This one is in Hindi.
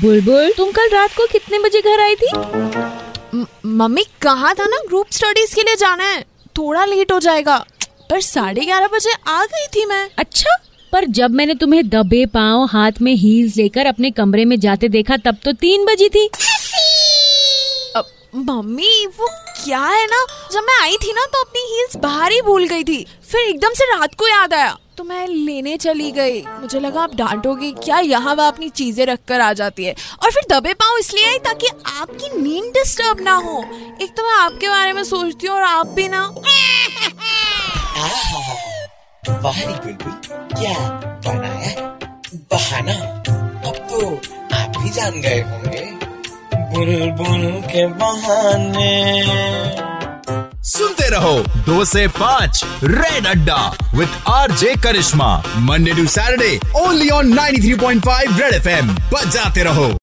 बुलबुल। तुम कल रात को कितने बजे घर आई थी? मम्मी कहा था ना? ग्रुप स्टडीज़ के लिए जाना है। थोड़ा लेट हो जाएगा। पर साढ़े ग्यारह बजे आ गई थी मैं। अच्छा पर जब मैंने तुम्हें दबे पाँव हाथ में हील्स लेकर अपने कमरे में जाते देखा तब तो तीन बजी थी। मम्मी वो क्या है ना? जब मैं आई थी ना तो अपनी हील्स बाहर ही भूल गई थी। फिर एकदम से रात को याद आया। तो मैं लेने चली गई। मुझे लगा, आप डांटोगी? क्या यहाँ वह अपनी चीज़ें रख कर आ जाती है? और फिर दबे पाँव इसलिए आई ताकि आपकी नींद डिस्टर्ब ना हो। एक तो मैं आपके बारे में सोचती हूँ और आप भी ना। वाह रे बुलबुल क्या बनाया बहाना। अब तो आप भी जान गए होंगे। बुलबुल के बहाने। सुनते रहो दो से पाँच Red Adda with R J Karishma Monday to Saturday only on 93.5 Red FM. बजाते रहो।